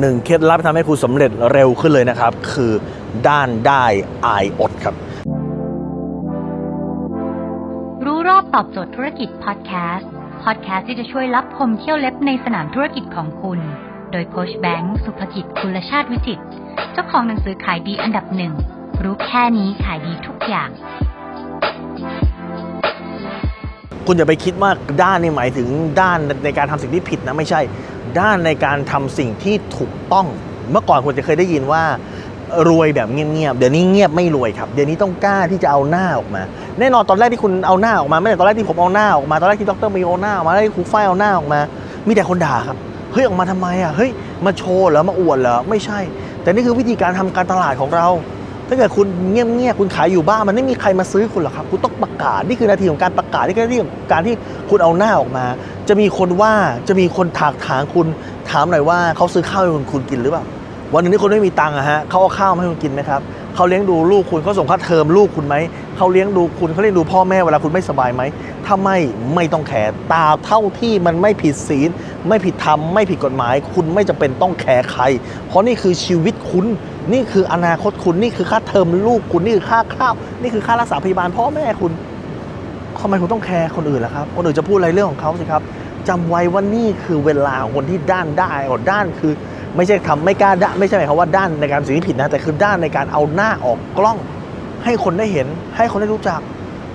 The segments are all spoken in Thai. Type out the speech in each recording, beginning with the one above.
หนึ่งเคล็ดลับที่ทำให้คุณสำเร็จเร็วขึ้นเลยนะครับ คือด้านได้อายอดครับ รู้รอบตอบโจทย์ธุรกิจพอดแคสต์พอดแคสต์ที่จะช่วยรับพมเที่ยวเล็บในสนามธุรกิจของคุณ โดยโคชแบงค์สุภกิจคุลชาติวิจิตเจ้าของหนังสือขายดีอันดับหนึ่งรู้แค่นี้ขายดีทุกอย่าง คุณอย่าไปคิดว่าด้านนี่หมายถึงด้านในการทำสิ่งที่ผิดนะไม่ใช่ ด้านในการทำสิ่งที่ถูกต้อง เมื่อก่อนคุณจะเคยได้ยินว่ารวยแบบเงียบๆ เดี๋ยวนี้เงียบไม่รวยครับ เดี๋ยวนี้ต้องกล้าที่จะเอาหน้าออกมา แน่นอนตอนแรกที่คุณเอาหน้าออกมา ไม่ใช่ตอนแรกที่ผมเอาหน้าออกมา ตอนแรกที่ดรมีเอาหน้าออกมาตอนแรกที่ครูฝ้ายเอาหน้าออกมา มีแต่คนด่าครับ เฮ้ยออกมาทำไมอะ เฮ้ยมาโชว์เหรอ มาอวดเหรอ ไม่ใช่ แต่นี่คือวิธีการทำการตลาดของเรา ถ้าเกิดคุณเงียบๆคุณขายอยู่บ้านมันไม่มีใครมาซื้อคุณหรอกครับ คุณต้องประกาศ นี่คือนาทีของการประกาศนี่คือนาทีของการที่คุณเอาหน้าออกมา จะมีคนว่าจะมีคนถากถางคุณถามหน่อยว่าเขาซื้อข้าวให้คุณคุณกินหรือเปล่าวันหนึ่งที่คุณไม่มีตังค์อะฮะเขาเอาข้าวมาให้คุณกินไหมครับเขาเลี้ยงดูลูกคุณเขาส่งค่าเทอมลูกคุณไหม เขาเลี้ยงดูคุณเขาเลี้ยงดูพ่อแม่เวลาคุณไม่สบายไหมถ้าไม่ไม่ต้องแคร์ตาเท่าที่มันไม่ผิดศีล ไม่ผิดธรรมไม่ผิดกฎหมาย คุณไม่จำเป็นต้องแคร์ใคร เพราะนี่คือชีวิตคุณ นี่คืออนาคตคุณนี่คือค่าเทอมลูกคุณนี่คือค่าข้าวนี่คือค่ารักษาพยาบาลพ่อแม่คุณทำไมคุณต้องแคร์คนอื่นล่ะครับ คนอื่นจะพูดอะไรเรื่องของเขาสิครับจำไว้ว่านี่คือเวลาคนที่ด้านได้อดด้านคือ ไม่ใช่ทำไม่กล้าด้านไม่ใช่หมายความว่าด้านในการสิ่งที่ผิดนะแต่คือด้านในการเอาหน้าออกกล้อง ให้คนได้เห็น ให้คนได้รู้จัก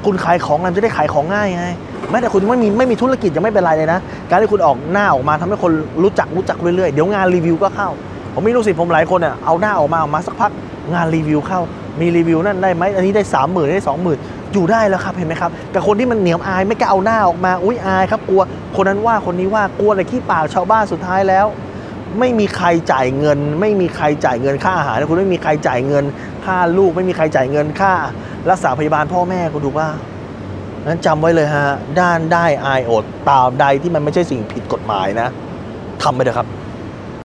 คุณขายของมันจะได้ขายของง่ายไงแม้แต่คุณไม่มีไม่มีธุรกิจยังไม่เป็นไรเลยนะ การที่คุณออกหน้าออกมาทำให้คนรู้จักรู้จักเรื่อยๆ เดี๋ยวงานรีวิวก็เข้า ผมมีลูกศิษย์ผมหลายคนเนี่ยเอาหน้าออกมาออกมาสักพักงานรีวิวเข้า มีรีวิวนั่นได้ไหมอันนี้ได้สามหมื่นได้สองหมื่นอยู่ได้แล้วครับเห็นไหมครับ แต่คนที่มันเหนียมอายไม่กล้าเอาหน้าออกมาอุ้ยอายครับกลัวคนนั้นว่าคนนี้ว่ากลัวอะไรขี้ปากชาวบ้านสุดท้ายแล้ว ไม่มีใครจ่ายเงิน ไม่มีใครจ่ายเงินค่าอาหารคุณไม่มีใครจ่ายเงิน ค่าลูกไม่มีใครจ่ายเงินค่า รักษาพยาบาลพ่อแม่คุณดูว่านั้นจำไว้เลยฮะ ด้านได้อายอดตามใดที่มันไม่ใช่สิ่งผิดกฎหมายนะทำไปเถอะครับ